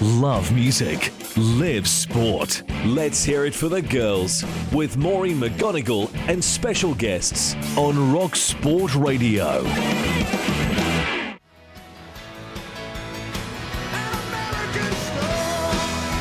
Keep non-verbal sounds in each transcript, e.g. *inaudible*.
love music, live sport. Let's hear it for the girls with Maureen McGonigle and special guests on Rock Sport Radio.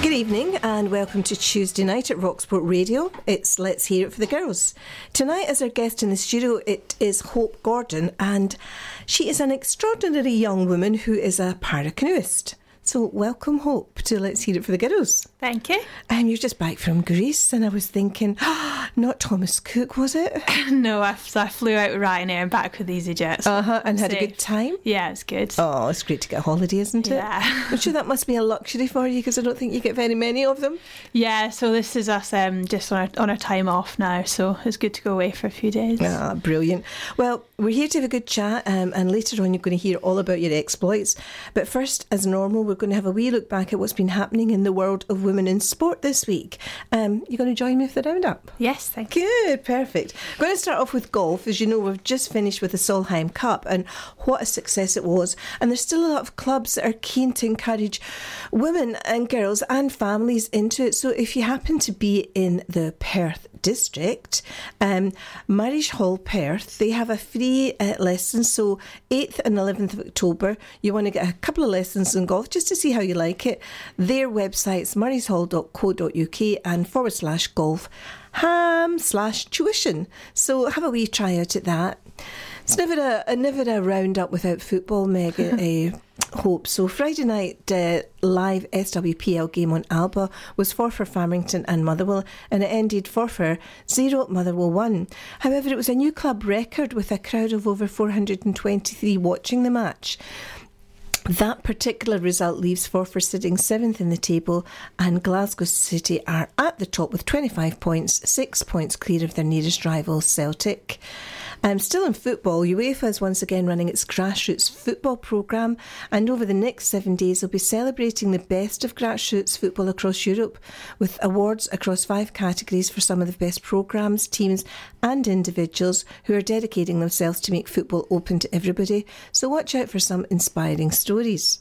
Good evening and welcome to Tuesday night at Rocksport Radio. It's Let's Hear It for the Girls. Tonight, as our guest in the studio, it is Hope Gordon, and she is an extraordinary young woman who is a paracanoeist. So, welcome, Hope, to Let's Hear It for the Girls. Thank you. And you're just back from Greece, and I was thinking, *gasps* not Thomas Cook, was it? *laughs* no, I, so I flew out with Ryanair and back with EasyJet. Uh huh, and had a good time. Yeah, it's good. Oh, it's great to get a holiday, isn't it? Yeah. I'm sure that must be a luxury for you because I don't think you get very many of them. Yeah, so this is us um, just on our, on our time off now, so it's good to go away for a few days. Ah, brilliant. Well, we're here to have a good chat, um, and later on, you're going to hear all about your exploits. But first, as normal, we're going to have a wee look back at what's been happening in the world of women in sport this week. Um, you going to join me for the roundup? Yes, thank you. Good, perfect. I'm going to start off with golf. As you know, we've just finished with the Solheim Cup, and what a success it was. And there's still a lot of clubs that are keen to encourage women and girls and families into it. So if you happen to be in the Perth district, um, Murrayshall, Perth, they have a free uh, lesson. So 8th and 11th of October, you want to get a couple of lessons in golf just to see how you like it. Their website's murrayshall.co.uk and forward slash golf ham slash tuition. So have a wee try out at that. It's never a, a never a roundup without football, Meg. uh, *laughs* hope so. Friday night uh, live SWPL game on Alba was Forfar Farmington and Motherwell, and it ended Forfar zero, Motherwell one. However, it was a new club record with a crowd of over 423 watching the match. That particular result leaves Forfar sitting seventh in the table, and Glasgow City are at the top with 25 points, six points clear of their nearest rival, Celtic. Um, still in football, UEFA is once again running its grassroots football programme, and over the next seven days, they'll be celebrating the best of grassroots football across Europe with awards across five categories for some of the best programmes, teams, and individuals who are dedicating themselves to make football open to everybody. So watch out for some inspiring stories.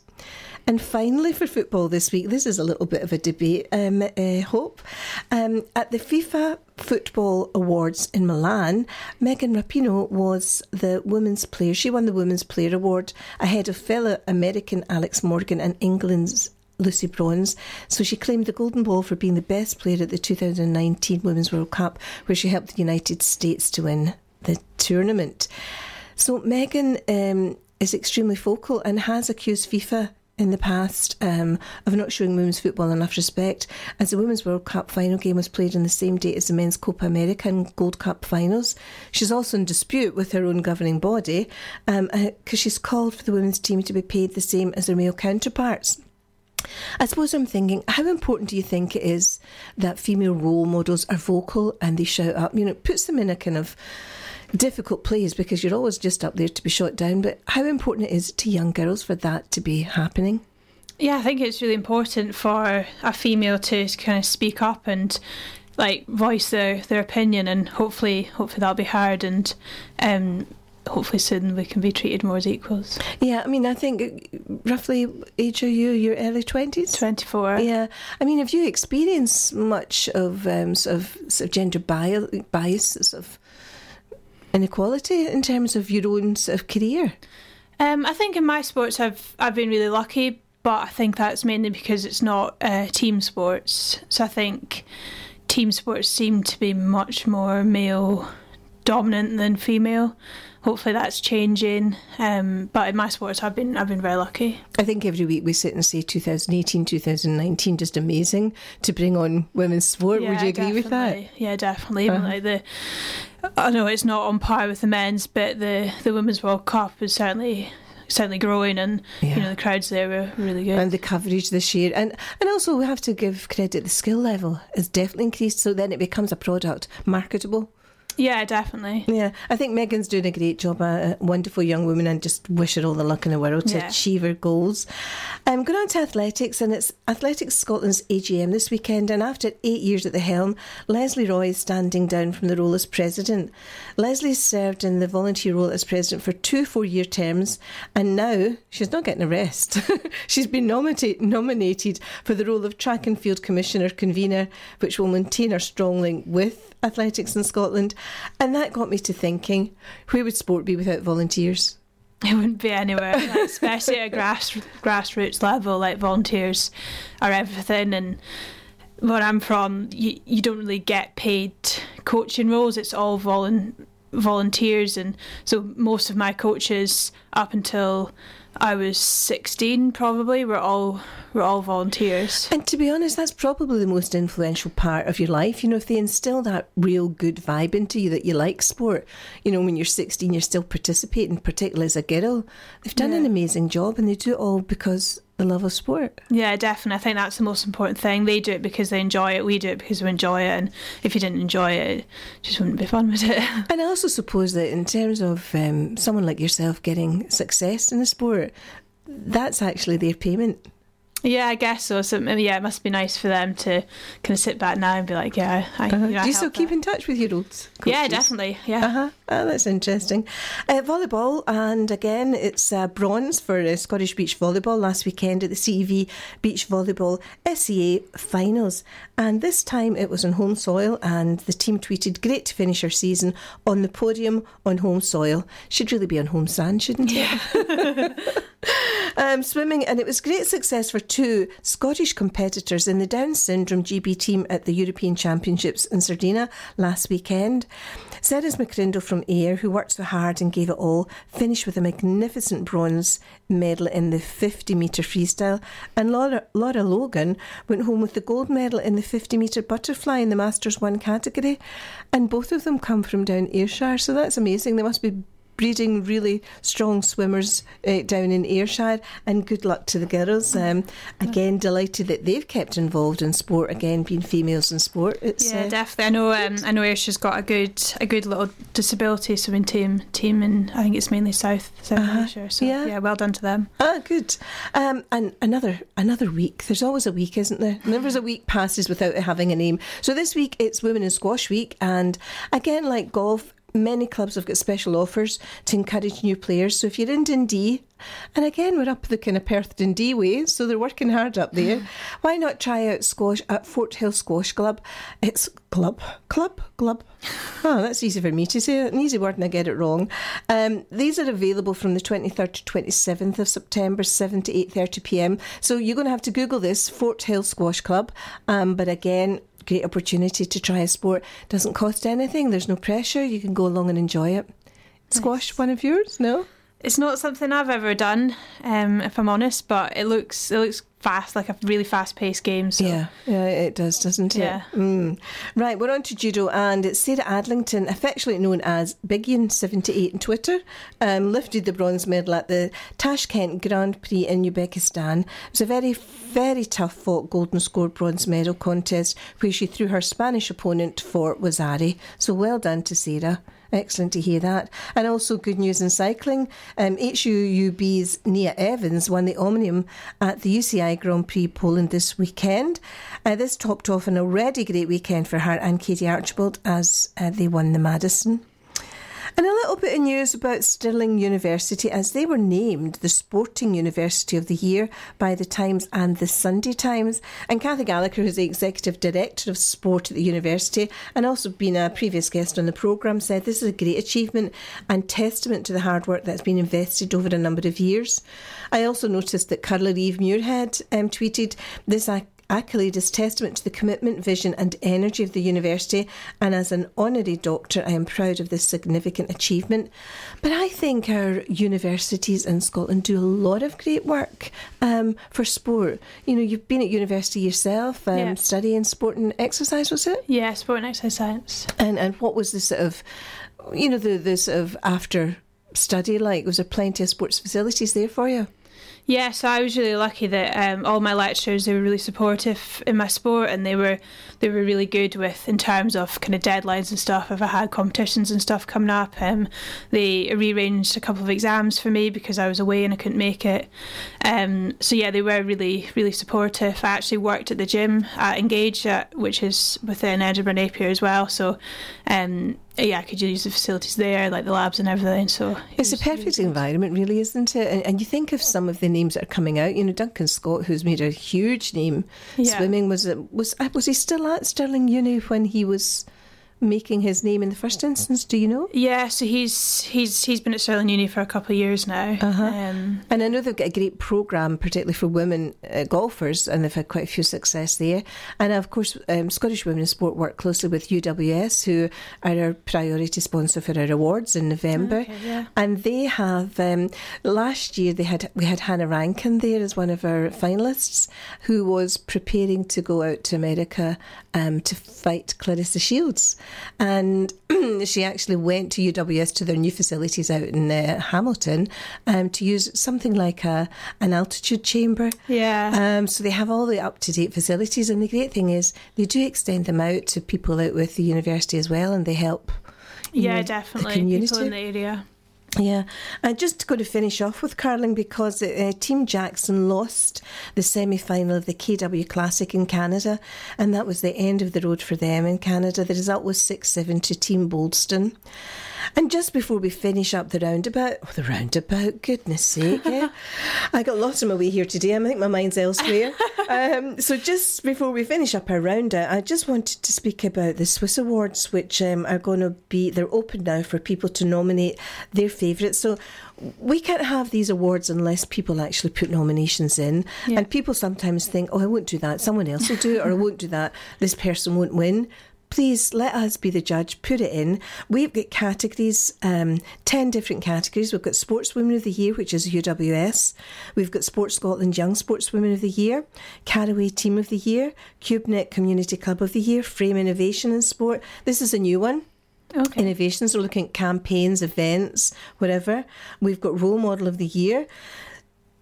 And finally, for football this week, this is a little bit of a debate, um, uh, Hope. Um, at the FIFA Football Awards in Milan, Megan Rapinoe was the Women's Player. She won the Women's Player Award ahead of fellow American Alex Morgan and England's Lucy Bronze. So she claimed the Golden Ball for being the best player at the 2019 Women's World Cup, where she helped the United States to win the tournament. So Megan um, is extremely vocal and has accused FIFA in the past um, of not showing women's football enough respect, as the Women's World Cup final game was played on the same date as the Men's Copa America and Gold Cup finals. She's also in dispute with her own governing body because um, uh, she's called for the women's team to be paid the same as their male counterparts. I suppose I'm thinking, how important do you think it is that female role models are vocal and they shout up? You know, it puts them in a kind of difficult place because you're always just up there to be shot down. But how important it is to young girls for that to be happening? Yeah, I think it's really important for a female to kind of speak up and like voice their, their opinion, and hopefully, hopefully that'll be heard, and um, hopefully soon we can be treated more as equals. Yeah, I mean, I think roughly age are you? Your early twenties. Twenty four. Yeah, I mean, have you experienced much of um, sort of sort of gender bias, bias sort of inequality in terms of your own sort of career? Um, I think in my sports, I've I've been really lucky, but I think that's mainly because it's not uh, team sports. So I think team sports seem to be much more male dominant than female. Hopefully that's changing. Um, but in my sports, I've been I've been very lucky. I think every week we sit and say 2018, 2019, just amazing to bring on women's sport. Would you agree with that? definitely. Yeah, definitely. Uh-huh. like the, I know it's not on par with the men's, but the the women's World Cup is certainly certainly growing, and Yeah. you know the crowds there were really good. and the coverage this year. And and also we have to give credit. The skill level has definitely increased, so then it becomes a product marketable. Yeah, definitely. Yeah, I think Megan's doing a great job, a wonderful young woman, and just wish her all the luck in the world to Yeah. achieve her goals. Um, going on to athletics, and it's Athletics Scotland's AGM this weekend, and after eight years at the helm, Leslie Roy is standing down from the role as president. Leslie's served in the volunteer role as president for two four-year terms, and now she's not getting a rest. *laughs* she's been nominate, nominated for the role of track and field commissioner convener, which will maintain her strong link with athletics in Scotland. And that got me to thinking, where would sport be without volunteers? It wouldn't be anywhere, especially at grass grassroots level. Like volunteers are everything, and where I'm from, you you don't really get paid coaching roles. It's all volun volunteers, and so most of my coaches up until I was 16 probably were all were all volunteers. And to be honest, that's probably the most influential part of your life. You know, if they instill that real good vibe into you that you like sport, you know, when you're 16, you're still participating, particularly as a girl. They've done an amazing job and they do it all because the love of sport. Yeah, definitely. I think that's the most important thing. They do it because they enjoy it. We do it because we enjoy it. And if you didn't enjoy it, it just wouldn't be fun, would it? *laughs* And I also suppose that in terms of um, someone like yourself getting success in the sport, that's actually their payment. Yeah, I guess so. So yeah, it must be nice for them to kind of sit back now and be like, yeah, I, you know, Uh-huh. do you still keep her. in touch with your old coaches? Yeah, definitely. Yeah. Uh-huh. Oh, that's interesting. Uh, volleyball, and again, it's uh, bronze for uh, Scottish Beach Volleyball last weekend at the CEV Beach Volleyball SEA finals. And this time it was on home soil, and the team tweeted, Great to finish our season on the podium on home soil. Should really be on home sand, shouldn't it? *laughs* *laughs* um, swimming, and it was great success for two Scottish competitors in the Down syndrome GB team at the European Championships in Sardinia last weekend. Ceres McCrindle from Ayr, who worked so hard and gave it all, finished with a magnificent bronze medal in the 50 metre freestyle, and Laura, Laura Logan went home with the gold medal in the 50 metre butterfly in the Masters 1 category. And both of them come from down Ayrshire, so that's amazing. They must be breeding really strong swimmers uh, down in Ayrshire, and good luck to the girls. Um, again, delighted that they've kept involved in sport. Again, being females in sport, it's Yeah, uh, definitely. I know. Um, I know Ayrshire's got a good, a good little disability swimming team, team, and I think it's mainly South South Uh-huh. Ayrshire. So Yeah. yeah. well done to them. Ah, good. Um, and another another week. There's always a week, isn't there? Never a week passes without it having a name. So this week it's Women in Squash Week, and again, like golf. Many clubs have got special offers to encourage new players. So if you're in Dundee, and again we're up the kind of Perth Dundee way, so they're working hard up there. Why not try out squash at Fort Hill Squash Club? It's club, club, club. *laughs* Oh, that's easy for me to say. An easy word and I get it wrong. Um, these are available from the 23rd to 27th of September, 7 to 8.30 p.m. So you're going to have to Google this, Fort Hill Squash Club. Um, but again, great opportunity to try a sport. Doesn't cost anything. There's no pressure. You can go along and enjoy it. Squash, one of yours? No? It's not something I've ever done, um, if I'm honest, but it looks it looks fast, like a really fast paced game. So. Yeah, yeah, it does, doesn't it? Yeah. Mm. Right, we're on to judo, and it's Sarah Adlington, affectionately known as Bigian78 on Twitter, um, lifted the bronze medal at the Tashkent Grand Prix in Uzbekistan. It was a very, very tough fought golden score bronze medal contest where she threw her Spanish opponent for waza-ari. So well done to Sarah. Excellent to hear that. And also good news in cycling. Um, HUUB's Neah Evans won the Omnium at the UCI Grand Prix Poland this weekend. Uh, this topped off an already great weekend for her and Katie Archibald as uh, they won the Madison. And a little bit of news about Stirling University as they were named the Sporting University of the Year by the Times and the Sunday Times. And Kathy Gallagher, who's the Executive Director of Sport at the university and also been a previous guest on the programme, said this is a great achievement and testament to the hard work that's been invested over a number of years. I also noticed that Carla Reeve Muirhead um, tweeted this ac- accolade is testament to the commitment, vision, and energy of the university. And as an honorary doctor, I am proud of this significant achievement. But I think our universities in Scotland do a lot of great work um, for sport. You know, you've been at university yourself, um, Yeah. studying sport and exercise, was it? Yeah, sport and exercise science. And and what was the sort of, you know, the the sort of after study like? Was there plenty of sports facilities there for you? Yeah, so I was really lucky that um, all my lecturers they were really supportive in my sport, and they were they were really good with in terms of kind of deadlines and stuff. If I had competitions and stuff coming up, um, they rearranged a couple of exams for me because I was away and I couldn't make it. Um, so yeah, they were really really supportive. I actually worked at the gym at Engage, at, which is within Edinburgh Napier as well. So um, yeah, I could use the facilities there, like the labs and everything. So it it's a perfect environment, really, isn't it? And, and, you think of some of the names that are coming out. You know, Duncan Scott, who's made a huge name yeah. swimming, was was uh, was he still at Stirling Uni when he was making his name in the first instance? Do you know? Yeah, so he's he's he's been at Stirling Uni for a couple of years now. Uh-huh. Um, and I know they've got a great program, particularly for women uh, golfers, and they've had quite a few success there. And of course, um, Scottish Women in Sport work closely with UWS, who are our priority sponsor for our awards in November. Okay, yeah. And they have um, last year they had we had Hannah Rankin there as one of our finalists, who was preparing to go out to America um, to fight Claressa Shields and *clears throat* she actually went to UWS to their new facilities out in uh, Hamilton um, to use something like a an altitude chamber. Yeah. Um, so they have all the up to date facilities, and the great thing is they do extend them out to people out with the university as well, and they help. Yeah, know, definitely. People in the area. Yeah, and just to finish off with curling because uh, Team Jackson lost the semi final of the KW Classic in Canada, and that was the end of the road for them in Canada. The result was 6 7 to Team Boldstone. And just before we finish up the roundabout, oh, the roundabout, goodness sake, yeah. *laughs* I got lost on my way here today. I think my mind's elsewhere. *laughs* um, so just before we finish up our roundabout, I just wanted to speak about the Swiss Awards, which um, are going to be, they're open now for people to nominate their favourites. So we can't have these awards unless people actually put nominations in. Yeah. And people sometimes think, oh, I won't do that. Someone else will do it, or I won't do that. This person won't win please let us be the judge, put it in. We've got categories, um, 10 different categories. We've got Sportswoman of the Year, which is UWS. We've got Sports Scotland Young Sportswoman of the Year, Caraway Team of the Year, CubeNet Community Club of the Year, Frame Innovation in Sport. This is a new one. Okay. Innovations, we're looking at campaigns, events, whatever. We've got Role Model of the Year.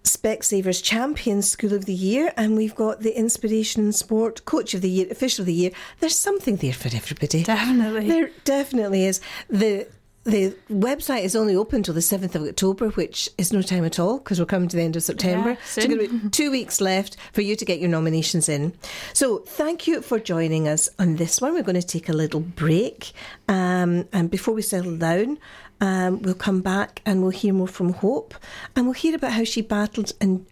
Specsavers Champion School of the Year, and we've got the Inspiration Sport Coach of the Year, Official of the Year. There's something there for everybody. Definitely. There definitely is. The the website is only open till the 7th of October, which is no time at all because we're coming to the end of September. Yeah, so, two weeks left for you to get your nominations in. So, thank you for joining us on this one. We're going to take a little break. Um, and before we settle down, um, we'll come back and we'll hear more from Hope and we'll hear about how she battled and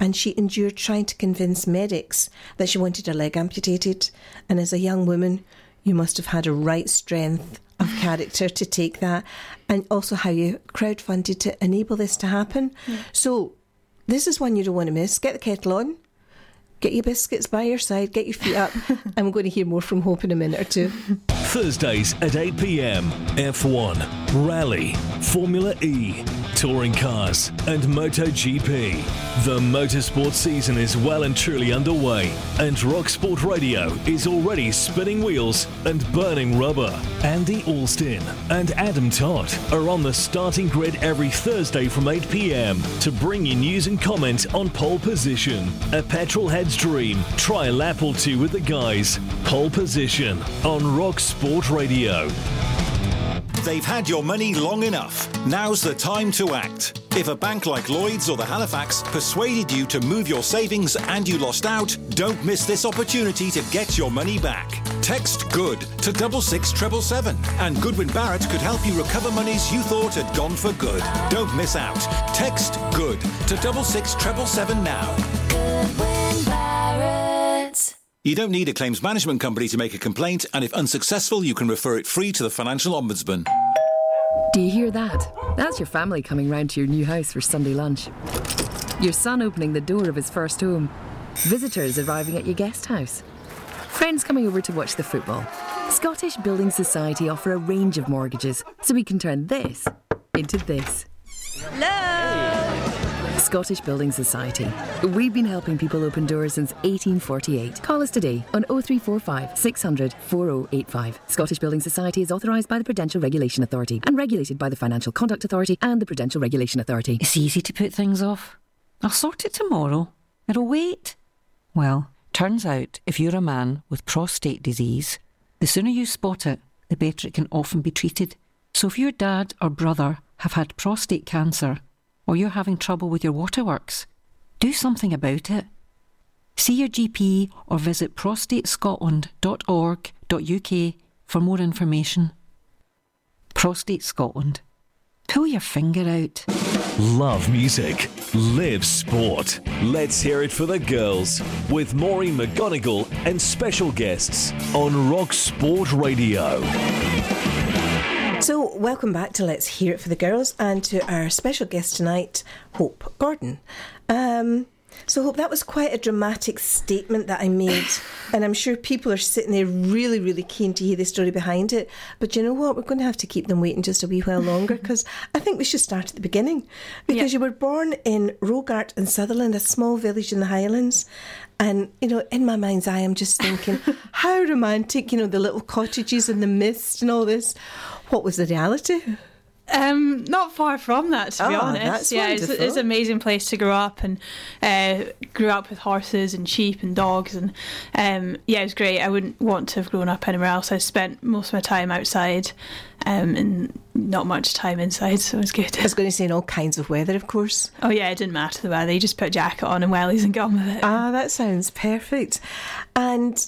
and she endured trying to convince medics that she wanted her leg amputated. And as a young woman, you must have had a right strength of *laughs* character to take that, and also how you crowdfunded to enable this to happen. Yeah. So, this is one you don't want to miss. Get the kettle on, get your biscuits by your side, get your feet up, *laughs* and we're going to hear more from Hope in a minute or two. Thursdays at 8 pm, F1, Rally, Formula E, Touring Cars, and MotoGP. The motorsport season is well and truly underway, and Rock Sport Radio is already spinning wheels and burning rubber. Andy Alston and Adam Todd are on the starting grid every Thursday from 8 pm to bring you news and comment on pole position, a petrolhead's dream. Try a lap or two with the guys. Pole position on Rock Sport Radio. They've had your money long enough. Now's the time to act. If a bank like Lloyds or the Halifax persuaded you to move your savings and you lost out, don't miss this opportunity to get your money back. Text GOOD to double six treble seven, and Goodwin Barrett could help you recover monies you thought had gone for good. Don't miss out. Text GOOD to double six treble seven now. Goodwin Barrett. You don't need a claims management company to make a complaint, and if unsuccessful, you can refer it free to the Financial Ombudsman. Do you hear that? That's your family coming round to your new house for Sunday lunch. Your son opening the door of his first home. Visitors arriving at your guest house. Friends coming over to watch the football. Scottish Building Society offer a range of mortgages, so we can turn this into this. Hello! Scottish Building Society. We've been helping people open doors since 1848. Call us today on 0345 600 4085. Scottish Building Society is authorised by the Prudential Regulation Authority and regulated by the Financial Conduct Authority and the Prudential Regulation Authority. It's easy to put things off. I'll sort it tomorrow. It'll wait. Well, turns out if you're a man with prostate disease, the sooner you spot it, the better it can often be treated. So if your dad or brother have had prostate cancer, or you're having trouble with your waterworks, do something about it. See your GP or visit prostatescotland.org.uk for more information. Prostate Scotland. Pull your finger out. Love music. Live sport. Let's hear it for the girls with Maureen McGonigle and special guests on Rock Sport Radio. So, welcome back to Let's Hear It for the Girls and to our special guest tonight, Hope Gordon. Um, so, Hope, that was quite a dramatic statement that I made, *sighs* and I'm sure people are sitting there really, really keen to hear the story behind it. But you know what? We're going to have to keep them waiting just a wee while longer because I think we should start at the beginning. Because you were born in Rogart in Sutherland, a small village in the Highlands. And, you know, in my mind's eye, I'm just thinking, *laughs* how romantic, you know, the little cottages and the mist and all this. What was the reality? Um, not far from that, to be Oh, honest. yeah, it's, it's an amazing place to grow up, and uh, grew up with horses and sheep and dogs, and um, yeah, it was great. I wouldn't want to have grown up anywhere else. I spent most of my time outside, um, and not much time inside, *laughs* so it was good. I was going to say in all kinds of weather, of course. Oh yeah, it didn't matter the weather. You just put a jacket on and wellies and get on with it. Ah, that sounds perfect. And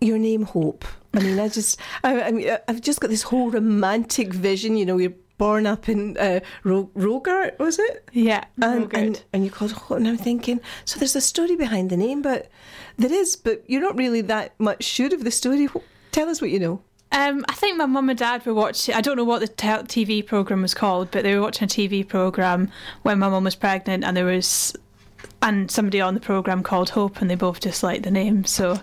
your name, Hope. I mean, I just, I, I mean, I've just got this whole romantic vision. You know, you're born up in uh, Ro- Rogart, was it? yeah, And, and and you called Hope, and I'm thinking, so there's a story behind the name, but there is, but you're not really that much sure of the story. Tell us what you know. Um, I think my mum and dad were watching. I don't know what the tel- TV program was called, but they were watching a TV program when my mum was pregnant, and there was and somebody on the program called Hope, and they both just liked the name, so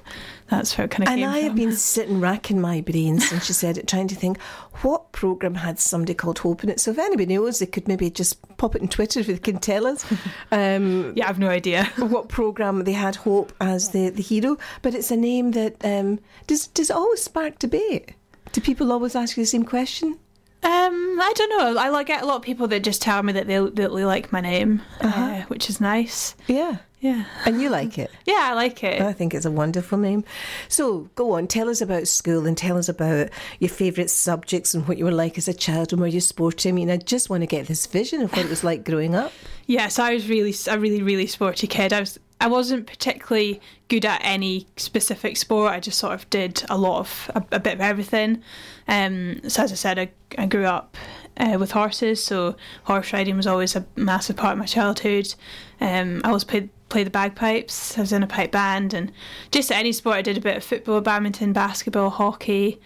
that's where it kind of And I have been sitting racking my brain since she said it, trying to think what program had somebody called Hope in it. So if anybody knows, they could maybe just pop it on Twitter if they can tell us. *laughs* Um, yeah, I've no idea. *laughs* what program they had Hope as the, the hero, but it's a name that um, does does it always spark debate. Do people always ask you the same question? Um, I don't know. I like get a lot of people that just tell me that they that they like my name, uh, which is nice. Yeah, Yeah, and you like it. *laughs* yeah, I like it. I think it's a wonderful name. So go on, tell us about school and tell us about your favourite subjects and what you were like as a child and were you sporty. I mean, I just want to get this vision of what it was like growing up. *laughs* Yes, I was really a really really sporty kid. I was I wasn't particularly good at any specific sport. I just sort of did a lot of a, a bit of everything. Um, so as I said, I, I grew up uh, with horses, so horse riding was always a massive part of my childhood. Um, I always played played the bagpipes. I was in a pipe band, and just any sport. I did a bit of football, badminton, basketball, hockey.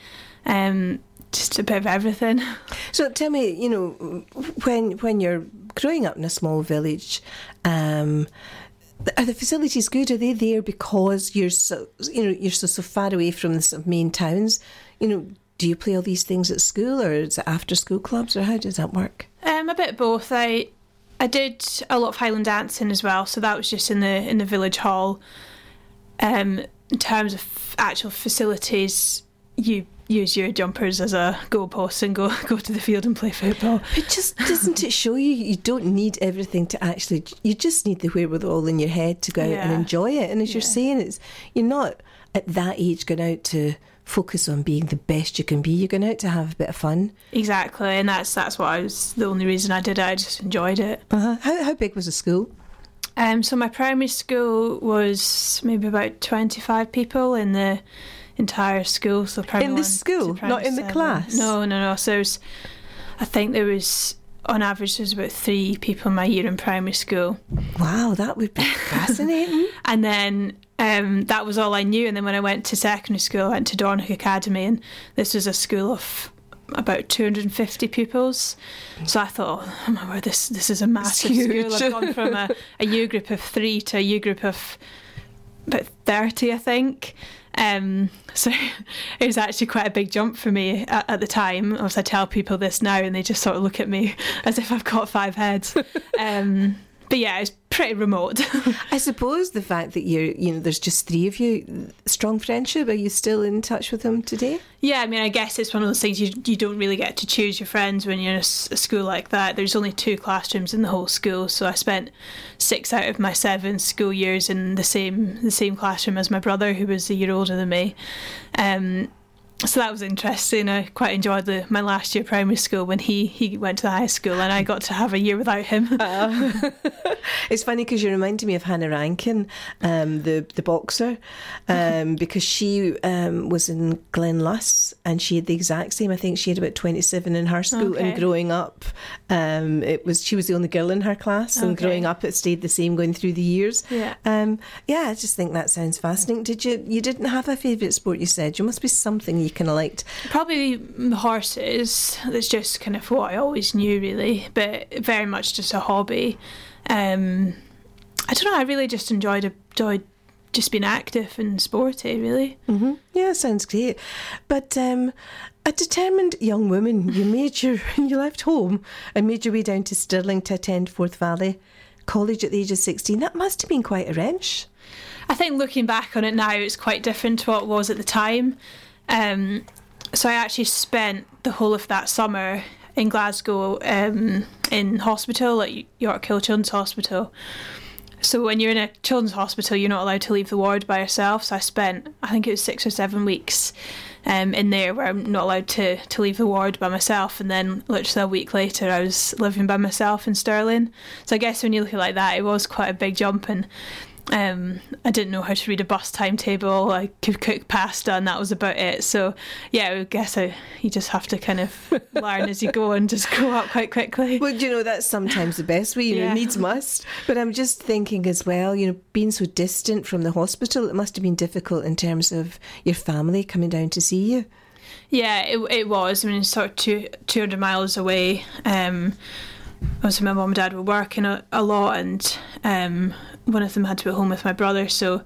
Um, just a bit of everything. *laughs* So tell me, you know, when when you're growing up in a small village, um, are the facilities good? Are they there because you're so you know you're so so far away from the sort of main towns? You know, do you play all these things at school, or is it after school clubs, or how does that work? Um, a bit of both. I I did a lot of Highland dancing as well, so that was just in the in the village hall. Um, in terms of actual facilities, you use your jumpers as a goalpost and go *laughs* go to the field and play football. But just doesn't it show you you don't need everything to actually? You just need the wherewithal in your head to go out and enjoy it. And as you're saying, it's you're not at that age going out to focus on being the best you can be. You're going out to have a bit of fun. Exactly, and that's that's what I was. The only reason I did it, I just enjoyed it. Uh-huh. How how big was the school? Um, so my primary school was maybe about twenty five people in the entire school. So primary In the school, not in the seven. class? No, no, no. So there's, I think there was on average there's about three people in my year in primary school, Wow, that would be *laughs* fascinating. and then um, that was all I knew. And then when I went to secondary school, I went to Dornoch Academy, and this was a school of about 250 pupils. So I thought, oh my word, this this is a massive school. I've gone from a, *laughs* a group of three to a U group of about 30, I think. Um, so *laughs* it was actually quite a big jump for me at, at the time. As I tell people this now, and they just sort of look at me *laughs* as if I've got five heads. um, but yeah, it's pretty remote. *laughs* I suppose the fact that you're, you know, there's just three of you, strong friendship. Are you still in touch with them today? Yeah, I mean, I guess it's one of those things you you don't really get to choose your friends when you're in a, a, school like that. There's only two classrooms in the whole school, so I spent six out of my seven school years in the same the same classroom as my brother, who was a year older than me. Um, so that was interesting. I quite enjoyed the, my last year primary school when he, he went to the high school and I got to have a year without him. Uh, *laughs* it's funny because you reminded me of Hannah Rankin, um, the the boxer, um, because she um, was in Glenluss and she had the exact same. I think she had about twenty seven in her school, okay. and growing up, um, it was she was the only girl in her class, and okay. growing up, it stayed the same going through the years. Yeah, um, yeah. I just think that sounds fascinating. Did you you didn't have a favourite sport? You said you must be something you kind of liked? Probably horses. That's just kind of what I always knew, really, but very much just a hobby. Um, I don't know. I really just enjoyed enjoyed just being active and sporty, really. Mm-hmm. Yeah, sounds great. But um, a determined young woman, you made your *laughs* you left home and made your way down to Stirling to attend Forth Valley College at the age of sixteen. That must have been quite a wrench. I think looking back on it now, it's quite different to what it was at the time. Um, so I actually spent the whole of that summer in Glasgow um, in hospital at Yorkhill Children's Hospital. So when you're in a children's hospital, you're not allowed to leave the ward by yourself. So I spent, I think it was six or seven weeks um, in there where I'm not allowed to, to leave the ward by myself. And then literally a week later, I was living by myself in Stirling. So I guess when you look at it like that, it was quite a big jump. And um, I didn't know how to read a bus timetable. I could cook pasta, and that was about it. So, yeah, I guess I, you just have to kind of *laughs* learn as you go and just go up quite quickly. Well, you know, that's sometimes the best way, you yeah. know, needs must. But I'm just thinking as well, you know, being so distant from the hospital, it must have been difficult in terms of your family coming down to see you. Yeah, it, it was. I mean, sort of two, 200 miles away. Um, obviously my mum and dad were working a, a lot and um, one of them had to be home with my brother so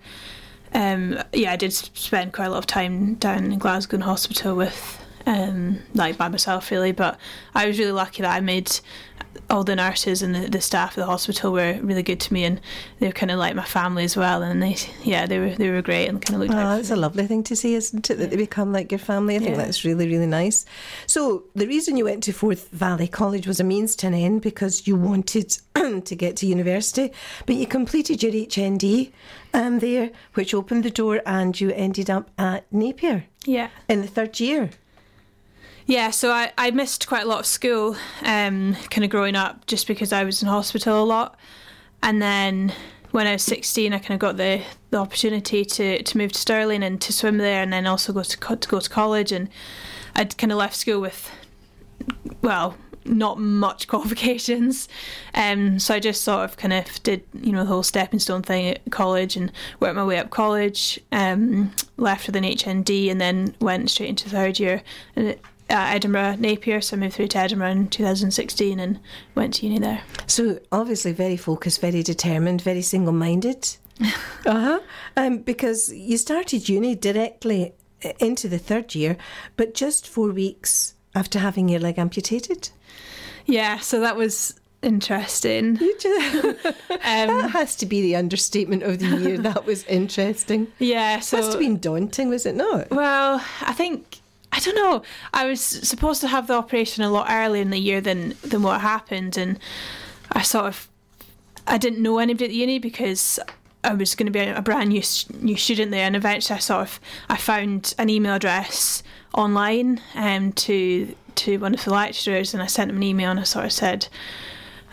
um, yeah I did spend quite a lot of time down in Glasgow in hospital with um, like by myself really but I was really lucky that I made all the nurses and the, the staff of the hospital were really good to me, and they were kind of like my family as well. And they, yeah, they were they were great and kind of looked. Oh, that's a lovely thing to see, isn't it? That they become like your family. I think yeah. that's really really nice. So the reason you went to Forth Valley College was a means to an end because you wanted *clears throat* to get to university, but you completed your HND um, there, which opened the door, and you ended up at Napier. Yeah. In the third year. Yeah, so I, I missed quite a lot of school um, kind of growing up just because I was in hospital a lot. And then when I was 16, I kind of got the, the opportunity to, to move to Stirling and to swim there and then also go to, to go to college. And I'd kind of left school with, well, not much *laughs* qualifications. Um, so I just sort of kind of did, you know, the whole stepping stone thing at college and worked my way up college. Um, left with an HND and then went straight into third year. And it, uh, Edinburgh, Napier, so I moved through to Edinburgh in 2016 and went to uni there. So obviously very focused, very determined, very single-minded. *laughs* uh huh. Um, because you started uni directly into the third year, but just four weeks after having your leg amputated. Yeah, so that was interesting. *laughs* Just, um, that has to be the understatement of the year. That was interesting. *laughs* Yeah, so must have been daunting, was it not? Well, I think I don't know. I was supposed to have the operation a lot earlier in the year than than what happened, and I sort of I didn't know anybody at the uni because I was going to be a brand new new student there, and eventually I sort of I found an email address online um, to to one of the lecturers, and I sent him an email, and I sort of said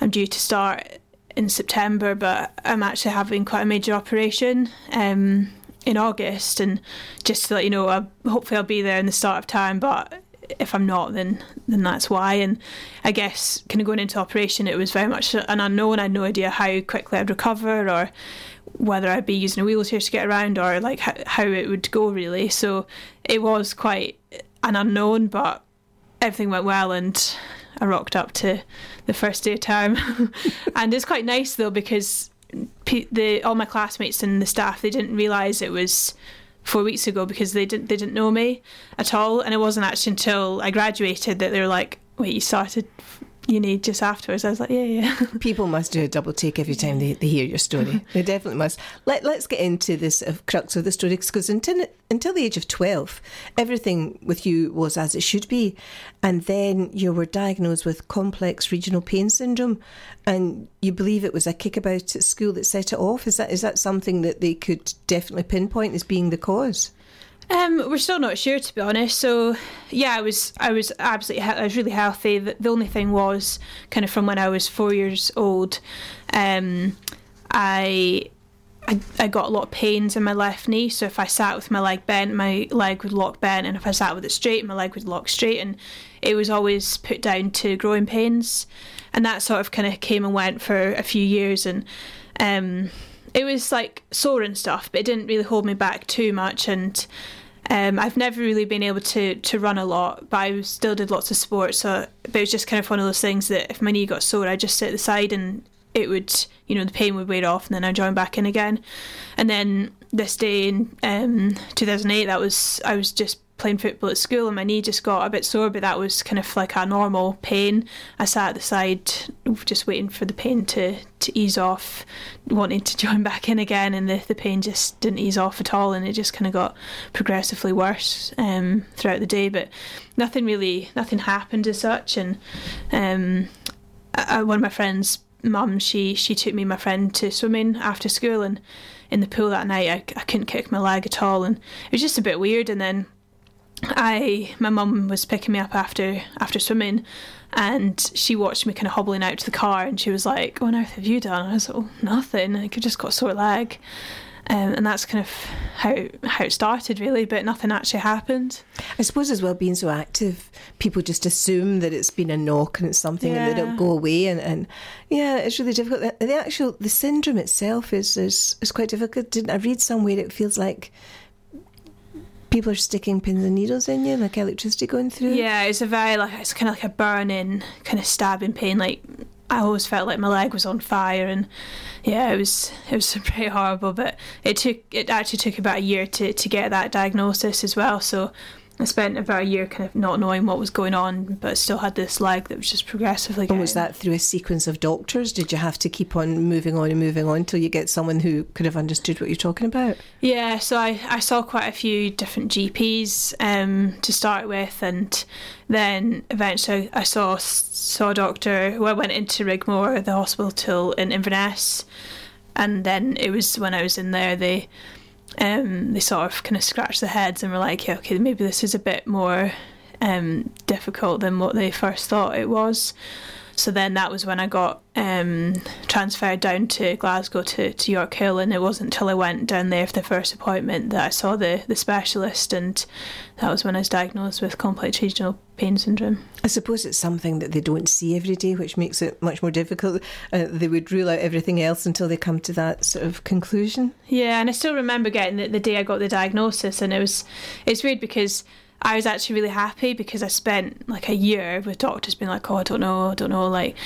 I'm due to start in September, but I'm actually having quite a major operation. Um, in August, and just to let you know, I, hopefully I'll be there in the start of time. But if I'm not, then then that's why. And I guess kind of going into operation, it was very much an unknown. I had no idea how quickly I'd recover or whether I'd be using a wheelchair to get around or like how, how it would go really. So it was quite an unknown, but everything went well and I rocked up to the first day of time. *laughs* and it's quite nice though because the all my classmates and the staff they didn't realize it was four weeks ago because they didn't they didn't know me at all. And it wasn't actually until I graduated that they were like wait you started you need just afterwards. I was like, yeah, yeah. *laughs* People must do a double take every time they, they hear your story. *laughs* they definitely must. Let, let's get into this uh, crux of the story because until, until the age of 12, everything with you was as it should be. And then you were diagnosed with complex regional pain syndrome and you believe it was a kickabout at school that set it off. Is that is that something that they could definitely pinpoint as being the cause? Um, we're still not sure to be honest. So yeah, I was I was absolutely I was really healthy. The, the only thing was kind of from when I was four years old, um, I, I I got a lot of pains in my left knee. So if I sat with my leg bent, my leg would lock bent, and if I sat with it straight, my leg would lock straight, and it was always put down to growing pains, and that sort of kind of came and went for a few years, and um, it was like sore and stuff, but it didn't really hold me back too much, and um, I've never really been able to to run a lot, but I still did lots of sports. So, but it was just kind of one of those things that if my knee got sore, I just sit the side and it would, you know, the pain would wear off, and then I join back in again. And then this day in um, 2008, that was I was just playing football at school and my knee just got a bit sore, but that was kind of like a normal pain. I sat at the side just waiting for the pain to, to ease off, wanting to *laughs* join back in again, and the, the pain just didn't ease off at all, and it just kind of got progressively worse um, throughout the day. But nothing really, nothing happened as such. And um, I, one of my friends' mum, she she took me my friend to swimming after school, and in the pool that night, I, I couldn't kick my leg at all, and it was just a bit weird. And then I my mum was picking me up after after swimming and she watched me kind of hobbling out to the car and she was like, What on earth have you done? And I was like, Oh, nothing. I could just got a sore leg. Um, and that's kind of how how it started really, but nothing actually happened. I suppose as well being so active, people just assume that it's been a knock and it's something yeah. and they don't go away and, and yeah, it's really difficult. The, the actual the syndrome itself is, is is quite difficult. Didn't I read somewhere it feels like people are sticking pins and needles in you, like electricity going through. Yeah, it's a very like it's kind of like a burning, kind of stabbing pain. Like I always felt like my leg was on fire, and yeah, it was it was *laughs* pretty horrible. But it took it actually took about a year to to get that diagnosis as well. So I spent about a year kind of not knowing what was going on, but still had this leg that was just progressively. And was that through a sequence of doctors? Did you have to keep on moving on and moving on until you get someone who could have understood what you're talking about? Yeah, so I, I saw quite a few different GPs um, to start with, and then eventually I saw saw a doctor who I went into Raigmore, the hospital in Inverness, and then it was when I was in there they um, they sort of kind of scratched their heads and were like, yeah, okay, maybe this is a bit more um, difficult than what they first thought it was. So then that was when I got um, transferred down to Glasgow to, to Yorkhill, and it wasn't until I went down there for the first appointment that I saw the, the specialist, and that was when I was diagnosed with complex regional pain syndrome. I suppose it's something that they don't see every day, which makes it much more difficult. Uh, they would rule out everything else until they come to that sort of conclusion. Yeah, and I still remember getting the, the day I got the diagnosis, and it was it's weird because I was actually really happy because I spent like a year with doctors being like, oh, I don't know, I don't know. Like,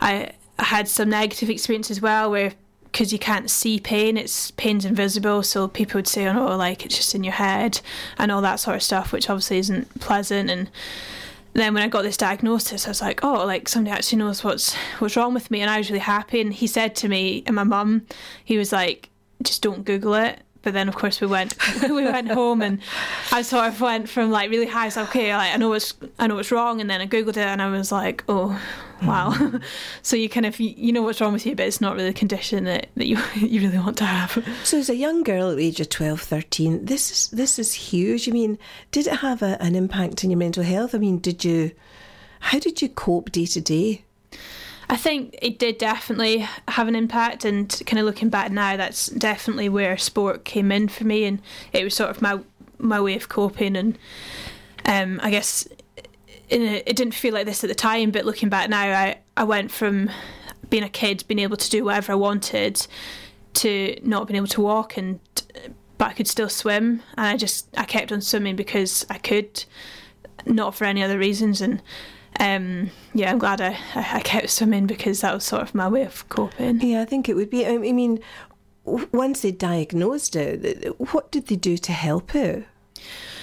I, I had some negative experience as well where because you can't see pain, it's pain's invisible. So people would say, oh, no, like it's just in your head and all that sort of stuff, which obviously isn't pleasant. And then when I got this diagnosis, I was like, oh, like somebody actually knows what's what's wrong with me, and I was really happy. And he said to me and my mum, he was like, just don't Google it but then of course we went *laughs* we went home and I sort of went from like really high so okay like, I know what's I know what's wrong and then I googled it and I was like oh wow. Mm. *laughs* so you kind of you know what's wrong with you but it's not really a condition that, that you *laughs* you really want to have. So as a young girl at the age of 12 13 this is this is huge. I mean did it have a, an impact on your mental health? I mean did you how did you cope day to day I think it did definitely have an impact, and kind of looking back now, that's definitely where sport came in for me, and it was sort of my my way of coping. And um, I guess a, it didn't feel like this at the time, but looking back now, I I went from being a kid, being able to do whatever I wanted, to not being able to walk, and but I could still swim, and I just I kept on swimming because I could, not for any other reasons, and um, yeah, I'm glad I, I kept swimming because that was sort of my way of coping. Yeah, I think it would be. I mean, once they diagnosed it, what did they do to help her?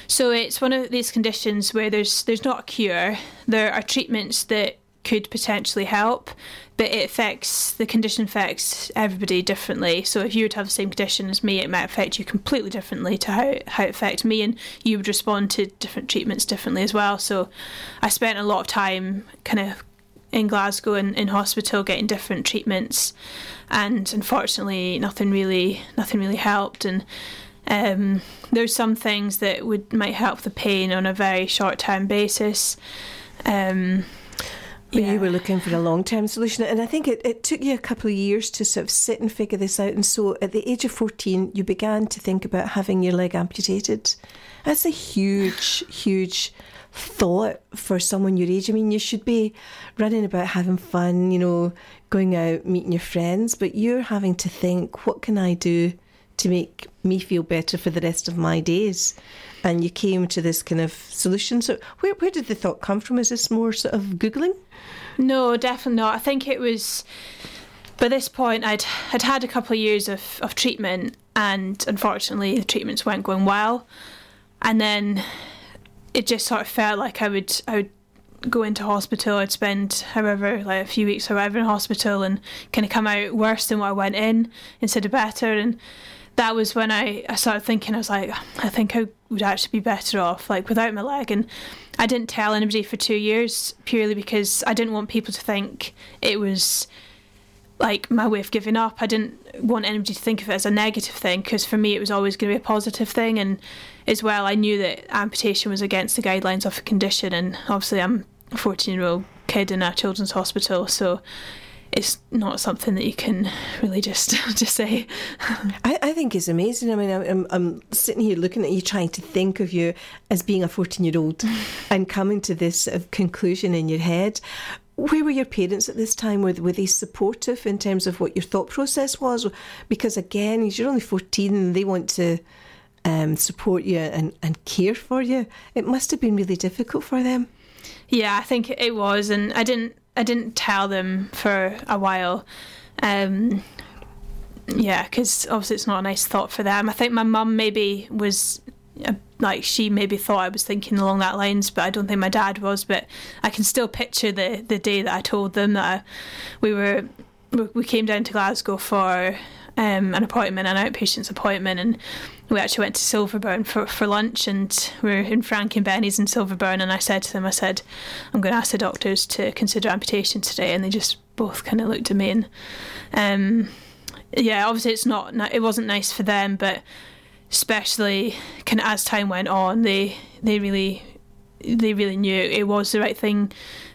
So it's one of these conditions where there's there's not a cure. There are treatments that could potentially help, but it affects the condition affects everybody differently. So if you would have the same condition as me, it might affect you completely differently to how how it affects me, and you would respond to different treatments differently as well. So I spent a lot of time kind of in Glasgow and in hospital getting different treatments, and unfortunately nothing really nothing really helped and. Um, there's some things that would might help the pain on a very short term basis. Um, yeah. you were looking for a long term solution, and I think it, it took you a couple of years to sort of sit and figure this out. And so, at the age of 14, you began to think about having your leg amputated. That's a huge, huge thought for someone your age. I mean, you should be running about having fun, you know, going out, meeting your friends, but you're having to think, what can I do to make me feel better for the rest of my days? And you came to this kind of solution. So, where, where did the thought come from? Is this more sort of Googling? No, definitely not. I think it was by this point I'd had had a couple of years of, of treatment, and unfortunately the treatments weren't going well. And then it just sort of felt like I would I would go into hospital. I'd spend however like a few weeks or whatever in hospital and kind of come out worse than what I went in instead of better. And that was when I, I started thinking I was like I think I would actually be better off like without my leg. And I didn't tell anybody for two years purely because I didn't want people to think it was like my way of giving up. I didn't want anybody to think of it as a negative thing because for me it was always going to be a positive thing. And as well, I knew that amputation was against the guidelines of a condition, and obviously I'm a 14 year old kid in a children's hospital, so it's not something that you can really just *laughs* just say. I, I think it's amazing. I mean, I'm, I'm sitting here looking at you, trying to think of you as being a 14 year old *laughs* and coming to this sort of conclusion in your head. Where were your parents at this time? Were, were they supportive in terms of what your thought process was? Because again, you're only 14 and they want to um, support you and, and care for you. It must have been really difficult for them. Yeah, I think it was, and I didn't I didn't tell them for a while. Um, yeah, because obviously it's not a nice thought for them. I think my mum maybe was uh, like she maybe thought I was thinking along that lines, but I don't think my dad was. But I can still picture the the day that I told them that we were we came down to Glasgow for um, an appointment, an outpatient's appointment, and we actually went to Silverburn for, for lunch and we were in Frankie and Benny's in Silverburn and I said to them, I said, I'm going to ask the doctors to consider amputation today and they just both kind of looked at me and um, yeah, obviously it's not, it wasn't nice for them, but especially kind of as time went on, they they really they really knew it was the right thing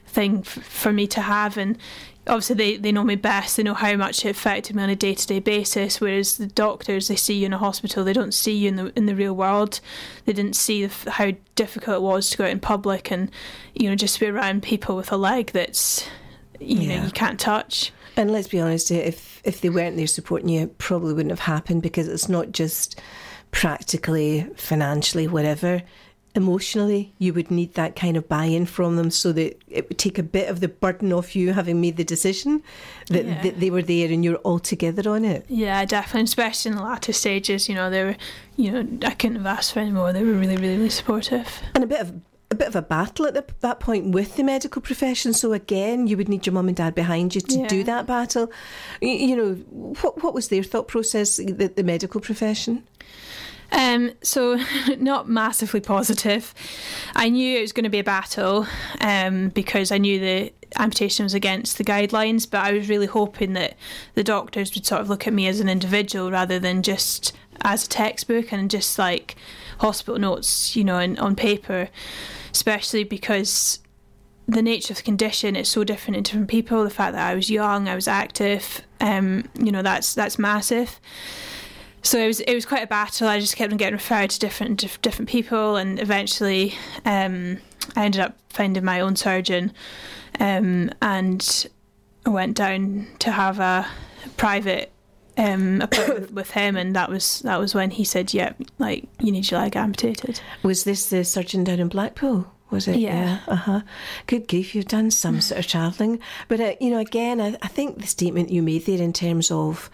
thing for me to have and obviously they, they know me best they know how much it affected me on a day-to-day basis whereas the doctors they see you in a hospital they don't see you in the in the real world. They didn't see the, how difficult it was to go out in public and you know just be around people with a leg that's you yeah. know you can't touch. And let's be honest eh, if if they weren't there supporting you it probably wouldn't have happened because it's not just practically financially whatever emotionally you would need that kind of buy-in from them so that it would take a bit of the burden off you having made the decision that, yeah. that they were there and you're all together on it yeah definitely especially in the latter stages you know they were you know i couldn't have asked for any more they were really really, really supportive and a bit of a bit of a battle at the, that point with the medical profession. So again, you would need your mum and dad behind you to yeah. do that battle. You, you, know, what what was their thought process? The, the medical profession. Um, so, *laughs* not massively positive. I knew it was going to be a battle um, because I knew the amputation was against the guidelines, but I was really hoping that the doctors would sort of look at me as an individual rather than just as a textbook and just like hospital notes, you know, in, on paper, especially because the nature of the condition is so different in different people. The fact that I was young, I was active, um, you know, that's that's massive so it was it was quite a battle. I just kept on getting referred to different different people, and eventually um, I ended up finding my own surgeon, um, and I went down to have a private um, *coughs* appointment with him, and that was that was when he said, "Yeah, like you need your leg amputated." Was this the surgeon down in Blackpool? Was it? Yeah. yeah. Uh huh. Good grief, you've done some sort of travelling, but uh, you know, again, I, I think the statement you made there in terms of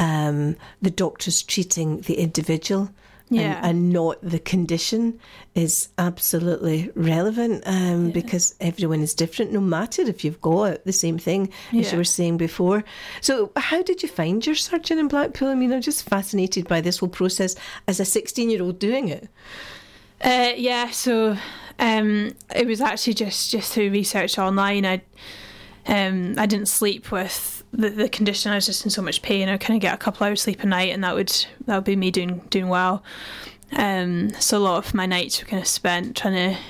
um, the doctors treating the individual Yeah. and, and not the condition is absolutely relevant um, because everyone is different, no matter if you've got the same thing as you were saying before. So, how did you find your surgeon in Blackpool? I mean, I'm just fascinated by this whole process as a 16 year old doing it. Uh, yeah, so um, it was actually just just through research online. I um, I didn't sleep with the, the condition. I was just in so much pain. I of get a couple hours sleep a night, and that would that would be me doing doing well. Um, so a lot of my nights were kind of spent trying to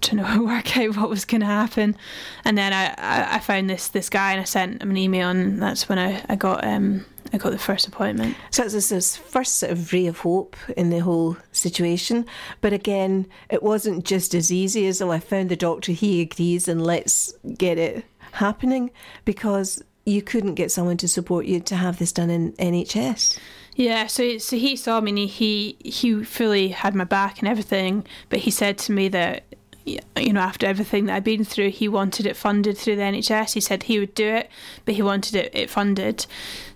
trying to *laughs* work out what was going to happen. And then I, I, I found this this guy, and I sent him an email, and that's when I, I got um, I got the first appointment. So it's this, this first sort of ray of hope in the whole situation. But again, it wasn't just as easy as, oh, I found the doctor, he agrees, and let's get it happening because you couldn't get someone to support you to have this done in NHS. Yeah, so so he saw me and he he, fully had my back and everything, but he said to me that you know after everything that I'd been through, he wanted it funded through the NHS. He said he would do it, but he wanted it, it funded.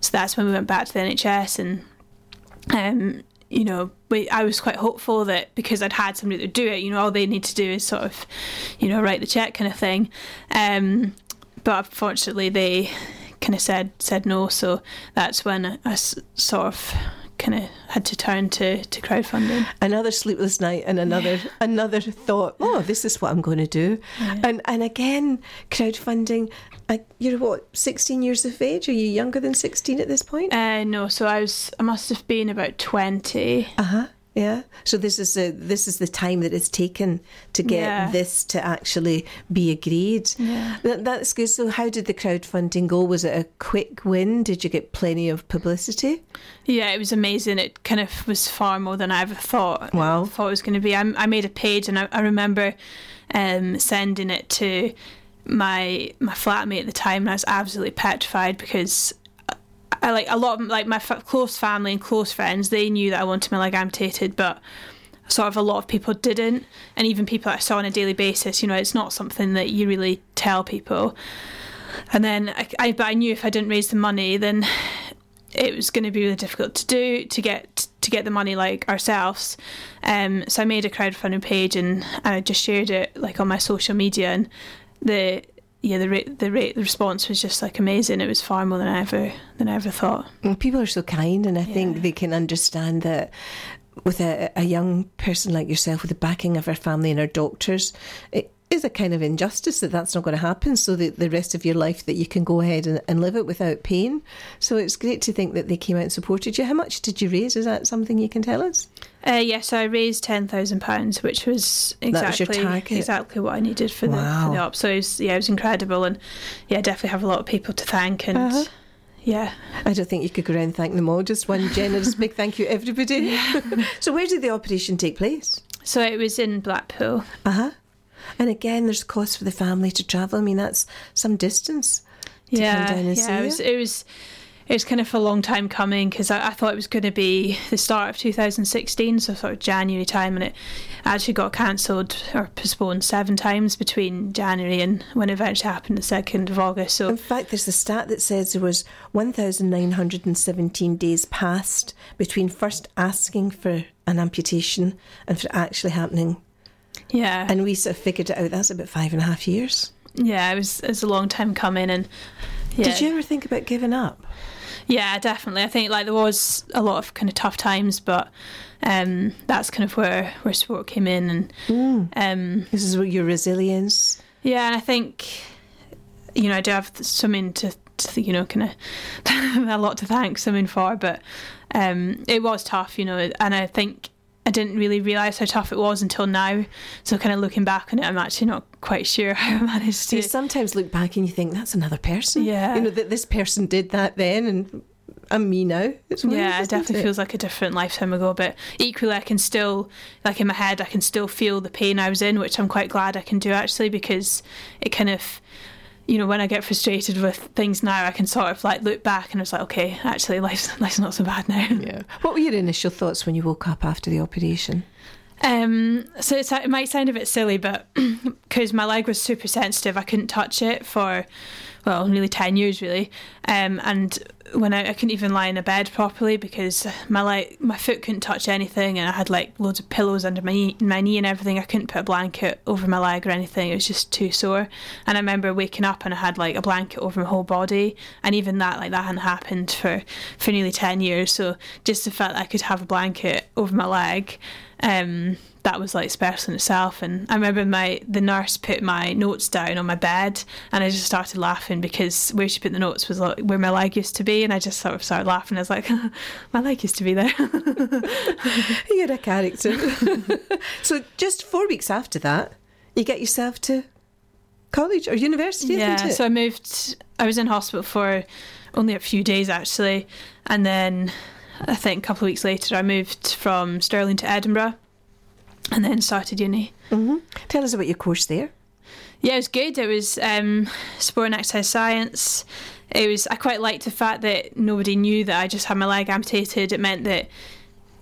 So that's when we went back to the NHS and um you know, I was quite hopeful that because I'd had somebody to do it, you know, all they need to do is sort of, you know, write the check kind of thing. Um, but unfortunately, they kind of said said no. So that's when I sort of kind of had to turn to, to crowdfunding. Another sleepless night and another another thought. Oh, this is what I'm going to do, and and again, crowdfunding. You're what, 16 years of age? Are you younger than 16 at this point? Uh, no, so I was I must have been about twenty. Uh huh. Yeah. So this is a, this is the time that it's taken to get Yeah. this to actually be agreed. Yeah. That, that's good. So how did the crowdfunding go? Was it a quick win? Did you get plenty of publicity? Yeah, it was amazing. It kind of was far more than I ever thought. Wow. thought it was going to be. I, I made a page, and I, I remember um, sending it to my my flatmate at the time, and I was absolutely petrified because. I like a lot of like my f- close family and close friends. They knew that I wanted my leg amputated, but sort of a lot of people didn't, and even people that I saw on a daily basis. You know, it's not something that you really tell people. And then I, I but I knew if I didn't raise the money, then it was going to be really difficult to do to get to get the money like ourselves. Um, so I made a crowdfunding page and, and I just shared it like on my social media and the yeah the rate the rate the response was just like amazing. It was far more than I ever than I ever thought. And people are so kind, and I think they can understand that with a, a young person like yourself, with the backing of her family and her doctors, it is a kind of injustice that that's not going to happen. So that the rest of your life that you can go ahead and, and live it without pain. So it's great to think that they came out and supported you. How much did you raise? Is that something you can tell us? Uh, yes, so I raised ten thousand pounds, which was That was exactly exactly what I needed for the for the op. So it was, yeah, it was incredible, and yeah, I definitely have a lot of people to thank, and Uh-huh. yeah, I don't think you could go around and thank them all. Just one generous big thank you, everybody. *laughs* so where did the operation take place? so it was in Blackpool. Uh huh. And again, there's cost for the family to travel. I mean, that's some distance to yeah, come down and yeah, see it was it was it was kind of a long time coming because I, I thought it was going to be the start of 2016, so sort of January time, and it actually got cancelled or postponed seven times between January and when it eventually happened, the second of August. So In fact, there's a stat that says there was 1,917 days passed between first asking for an amputation and for it actually happening. yeah, And we sort of figured it out. That's about five and a half years. yeah, it was it was a long time coming, and yeah. Did you ever think about giving up? Yeah, definitely. I think like there was a lot of kind of tough times, but um, that's kind of where where sport came in, and Mm. um, This is where your resilience. yeah, and I think you know I do have something to, to you know kind of *laughs* a lot to thank something for, but um, it was tough, you know, and I think. I didn't really realise how tough it was until now. So, kind of looking back on it, I'm actually not quite sure *laughs* how I managed So you to. sometimes look back and you think, that's another person. Yeah. You know, that this person did that then and I'm me now. It's weird, Yeah, it definitely it? feels like a different lifetime ago. But equally, I can still, like in my head, I can still feel the pain I was in, which I'm quite glad I can do actually because it kind of, you know, when I get frustrated with things now, I can sort of like look back and it's like, okay, actually, life's *laughs* life's not so bad now. Yeah. What were your initial thoughts when you woke up after the operation? Um, so it's, it might sound a bit silly, but *clears throat* because my leg was super sensitive, I couldn't touch it for well, nearly 10 years really. Um, and when I, I, couldn't even lie in a bed properly because my like my foot couldn't touch anything, and I had like loads of pillows under my knee, my knee and everything. I couldn't put a blanket over my leg or anything. It was just too sore. And I remember waking up and I had like a blanket over my whole body, and even that like that hadn't happened for for nearly ten years. So just the fact that I could have a blanket over my leg. Um, that was like special in itself. And I remember my the nurse put my notes down on my bed, and I just started laughing because where she put the notes was like where my leg used to be, and I just sort of started laughing. I was like, *laughs* my leg used to be there. *laughs* You're a character. *laughs* so just four weeks after that, you get yourself to college or university. Yeah. So I moved. I was in hospital for only a few days actually, and then. I think a couple of weeks later, I moved from Stirling to Edinburgh and then started uni. Mm-hmm. Tell us about your course there. Yeah, it was good. It was um, sport and exercise science. It was. I quite liked the fact that nobody knew that I just had my leg amputated. It meant that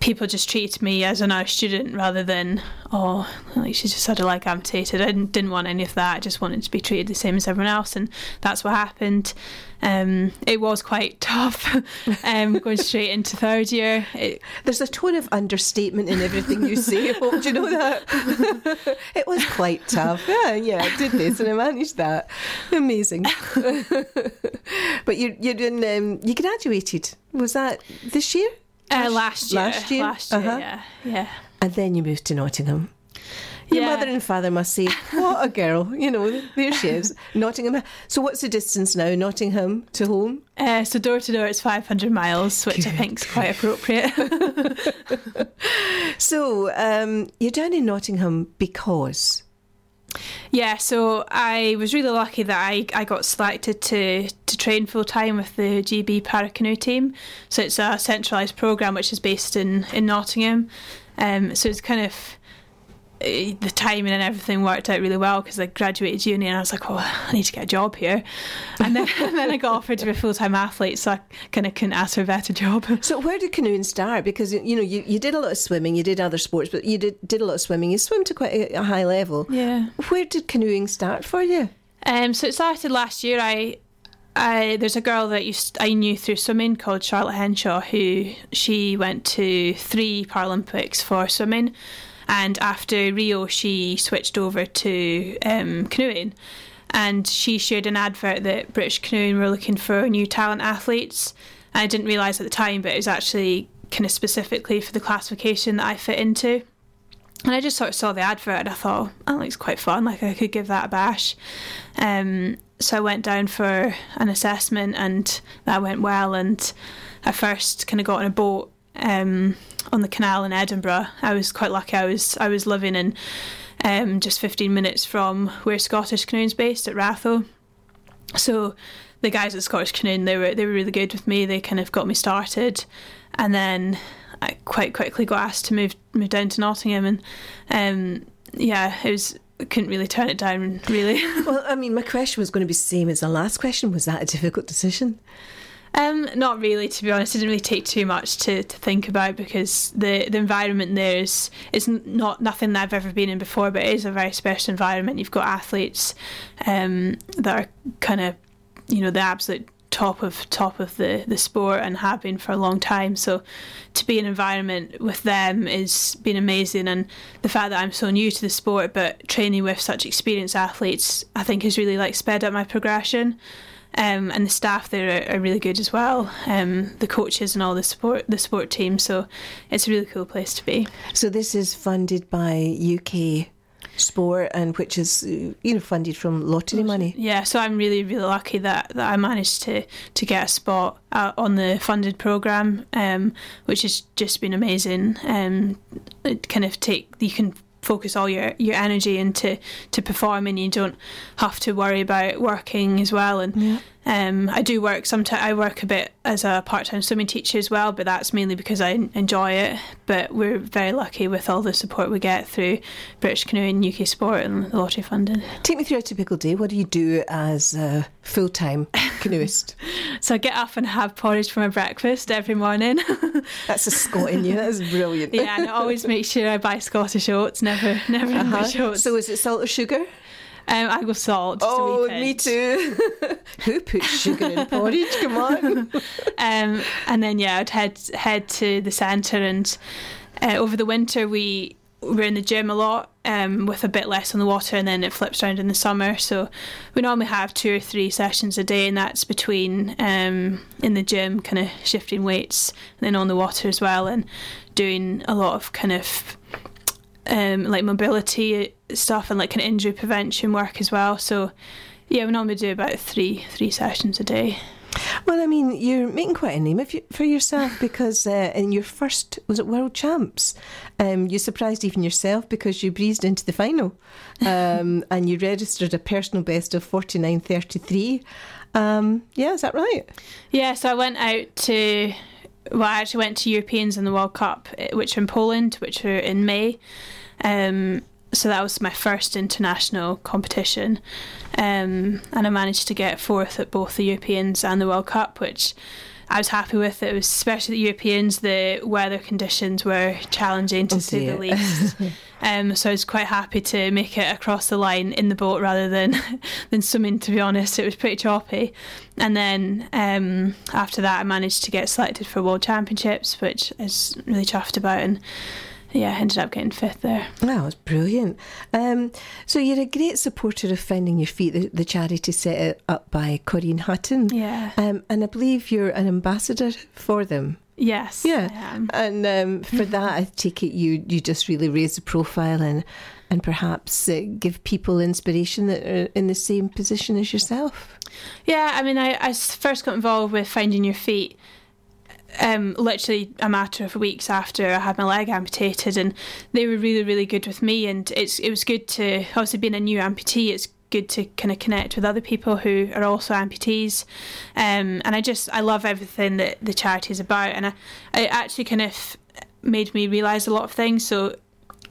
people just treated me as an art student rather than oh like she just had a leg amputated. I didn't, didn't want any of that. I just wanted to be treated the same as everyone else, and that's what happened. Um, it was quite *laughs* tough um, going straight into third year. It, There's a tone of understatement in everything you say. *laughs* do you know that? *laughs* it was quite tough. Yeah, yeah, I did this and I managed that. Amazing. but you you um, you graduated. Was that this year? Uh, last year. Last year. Last year. Uh-huh. Yeah. Yeah. And then you moved to Nottingham. Your yeah. mother and father must say, "What a girl!" You know, there she is, *laughs* Nottingham. So, what's the distance now, Nottingham to home? Uh, so, door to door, it's five hundred miles, which Good. I think is quite appropriate. *laughs* so, um, you're down in Nottingham because. Yeah, so I was really lucky that I, I got selected to, to train full time with the GB Paracanoe team. So it's a centralised programme which is based in, in Nottingham. Um, so it's kind of the timing and everything worked out really well because I graduated uni and I was like, oh, I need to get a job here. And then, *laughs* and then I got offered to be a full time athlete, so I kind of couldn't ask for a better job. *laughs* So, where did canoeing start? Because, you know, you, you did a lot of swimming, you did other sports, but you did, did a lot of swimming. You swim to quite a, a high level. Yeah. Where did canoeing start for you? Um, so, it started last year. I I, there's a girl that used, I knew through swimming called Charlotte Henshaw, who she went to three Paralympics for swimming, and after Rio, she switched over to um, canoeing. And she shared an advert that British Canoeing were looking for new talent athletes. I didn't realise at the time, but it was actually kind of specifically for the classification that I fit into. And I just sort of saw the advert and I thought, that looks quite fun. Like I could give that a bash. Um, so I went down for an assessment and that went well. And I first kind of got on a boat um, on the canal in Edinburgh. I was quite lucky. I was I was living in um, just 15 minutes from where Scottish Canoeing's based at Ratho. So the guys at Scottish Canoeing they were they were really good with me. They kind of got me started, and then I quite quickly got asked to move move down to Nottingham, and um, yeah, it was couldn't really turn it down really. *laughs* well, I mean, my question was going to be the same as the last question. Was that a difficult decision? Um, not really, to be honest. It didn't really take too much to, to think about because the, the environment there is is not nothing that I've ever been in before, but it is a very special environment. You've got athletes um, that are kind of, you know, the absolute top of top of the, the sport and have been for a long time. So to be in an environment with them is been amazing and the fact that I'm so new to the sport but training with such experienced athletes I think has really like sped up my progression. Um, and the staff there are, are really good as well. Um, the coaches and all the support, the sport team. So it's a really cool place to be. So this is funded by UK sport and which is you know funded from lottery money yeah so i'm really really lucky that, that i managed to to get a spot uh, on the funded program um, which has just been amazing um, it kind of take you can focus all your, your energy into to performing. You don't have to worry about working as well. And yeah. Um, I do work sometimes. I work a bit as a part time swimming teacher as well, but that's mainly because I enjoy it. But we're very lucky with all the support we get through British Canoeing, UK Sport, and the lottery funding. Take me through a typical day. What do you do as a full time canoeist? *laughs* so I get up and have porridge for my breakfast every morning. *laughs* that's a Scot in you. That's brilliant. yeah, and I always make sure I buy Scottish oats. Never, never uh-huh. English oats. So is it salt or sugar? Um, I go salt. Oh, me too. *laughs* Who puts sugar in porridge? Come on. *laughs* *laughs* Um, and then yeah, I'd head head to the centre, and uh, over the winter we were in the gym a lot, um, with a bit less on the water, and then it flips around in the summer. So we normally have two or three sessions a day, and that's between um, in the gym, kind of shifting weights, and then on the water as well, and doing a lot of kind of um, like mobility stuff and like an injury prevention work as well. So yeah, we normally do about three three sessions a day. Well, I mean, you're making quite a name for yourself because uh, in your first, was it World Champs? Um, you surprised even yourself because you breezed into the final *laughs* um, and you registered a personal best of 49.33. Um, yeah, is that right? Yeah, so I went out to, well, I actually went to Europeans in the World Cup, eh, which in Poland, which are in May. Um, so that was my first international competition. Um, and I managed to get fourth at both the Europeans and the World Cup, which I was happy with. It It was especially the Europeans, the weather conditions were challenging to Oh say the least. *laughs* Um, so I was quite happy to make it across the line in the boat rather than *laughs* than swimming. To be honest, it was pretty choppy. And then um, after that, I managed to get selected for World Championships, which I was really chuffed about. And yeah, I ended up getting fifth there. That was brilliant. Um, so you're a great supporter of Finding Your Feet, the, the charity set up by Corinne Hutton. Yeah. Um, and I believe you're an ambassador for them. Yes. Yeah, I and um, for *laughs* that, I take it you you just really raise the profile and and perhaps uh, give people inspiration that are in the same position as yourself. Yeah, I mean, I first got involved with Finding Your Feet um, literally a matter of weeks after I had my leg amputated, and they were really, really good with me. And it's it was good to obviously being a new amputee. It's good to kind of connect with other people who are also amputees. Um, and I just I love everything that the charity is about, and I, it actually kind of made me realise a lot of things. So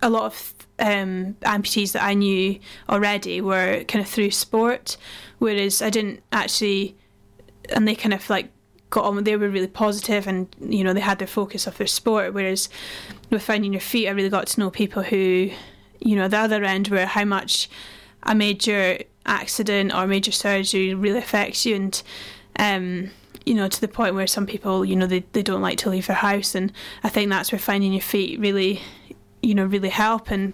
a lot of um, amputees that I knew already were kind of through sport, whereas I didn't actually, and they kind of like got on. They were really positive, and you know they had their focus off their sport. Whereas with finding your feet, I really got to know people who, you know, the other end where how much a major accident or major surgery really affects you, and um, you know, to the point where some people, you know, they, they don't like to leave their house. And I think that's where finding your feet really, you know, really help. And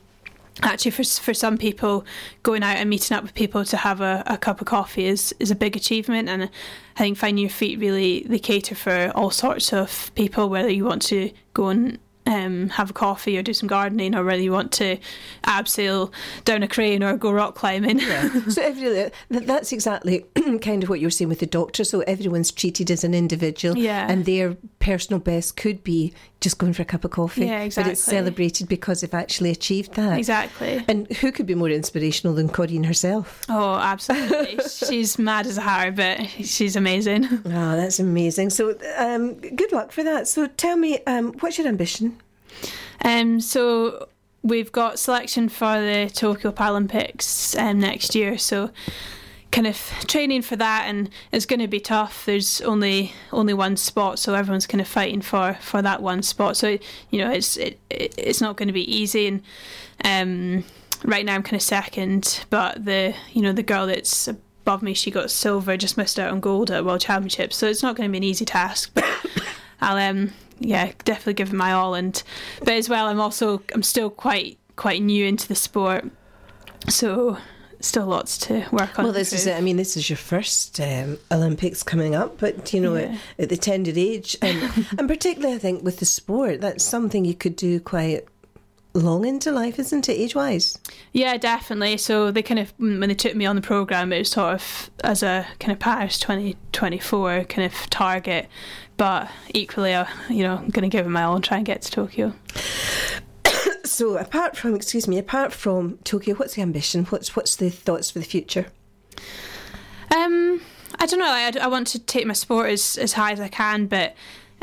actually, for, for some people, going out and meeting up with people to have a, a cup of coffee is, is a big achievement. And I think finding your feet really, they cater for all sorts of people, whether you want to go and um, have a coffee or do some gardening, or whether you want to abseil down a crane or go rock climbing. *laughs* so every, that, that's exactly *clears throat* kind of what you were saying with the doctor. So everyone's treated as an individual, Yeah. and their personal best could be just going for a cup of coffee. Yeah, exactly. But it's celebrated because they've actually achieved that. exactly. And who could be more inspirational than Corinne herself? Oh, absolutely. *laughs* she's mad as a hatter, but she's amazing. Oh, that's amazing. So, um, good luck for that. So, tell me, um, what's your ambition? Um, so we've got selection for the Tokyo Paralympics um, next year. So kind of training for that, and it's going to be tough. There's only only one spot, so everyone's kind of fighting for for that one spot. So you know, it's it, it it's not going to be easy. And um, right now I'm kind of second, but the you know the girl that's above me, she got silver, just missed out on gold at World Championships. So it's not going to be an easy task. *coughs* But I'll um yeah definitely give it my all and but as well I'm also I'm still quite quite new into the sport so still lots to work on Well, this is it. I mean, this is your first um, Olympics coming up, but you know, Yeah. at, at the tender age, and, *laughs* and particularly, I think with the sport, that's something you could do quite long into life, isn't it, age wise? yeah definitely so they kind of when they took me on the program it was sort of as a kind of Paris 2024 kind of target but equally I, you know I'm going to give it my all and try and get to Tokyo *coughs* So, apart from, excuse me, apart from Tokyo, what's the ambition? What's what's the thoughts for the future? Um, I don't know. I, I want to take my sport as, as high as I can, but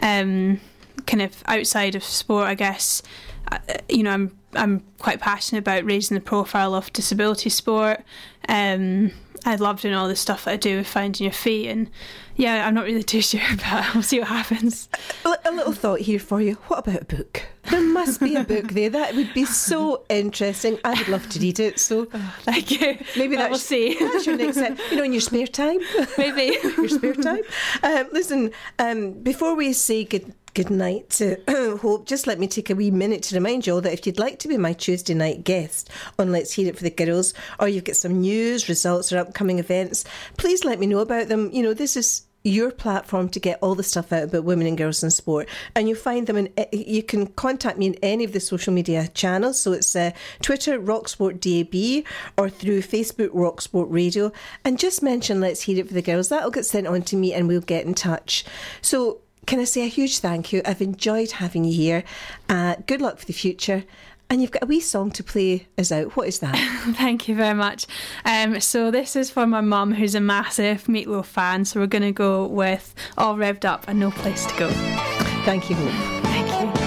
um, kind of outside of sport, I guess. uh, You know, I'm I'm quite passionate about raising the profile of disability sport, um, I love doing all the stuff that I do with finding your feet, and yeah, I'm not really *laughs* too sure, but we'll see what happens. A little thought here for you. What about a book? There must be a book there. That would be so interesting. I would love to read it. So oh, *laughs* thank you. Maybe well, we'll see. That's your next step. You know, in your spare time. Maybe *laughs* your spare time. Um, listen, um, before we say good good night to *clears throat* Hope, just let me take a wee minute to remind you all that if you'd like to be my Tuesday night guest on Let's Hear It for the Girls, or you've got some news, results, or upcoming events, please let me know about them. You know, this is your platform to get all the stuff out about women and girls in sport. And you find them in, you can contact me in any of the social media channels. So it's uh, Twitter, Rocksport DAB, or through Facebook, Rocksport Radio. And just mention Let's Hear It for the Girls. That'll get sent on to me and we'll get in touch. So, can I say a huge thank you? I've enjoyed having you here. Uh, good luck for the future. And you've got a wee song to play us out. What is that? *laughs* Thank you very much. Um, so this is for my mum, who's a massive Meatloaf fan. So we're going to go with All Revved Up and No Place to Go. Thank you, Hope.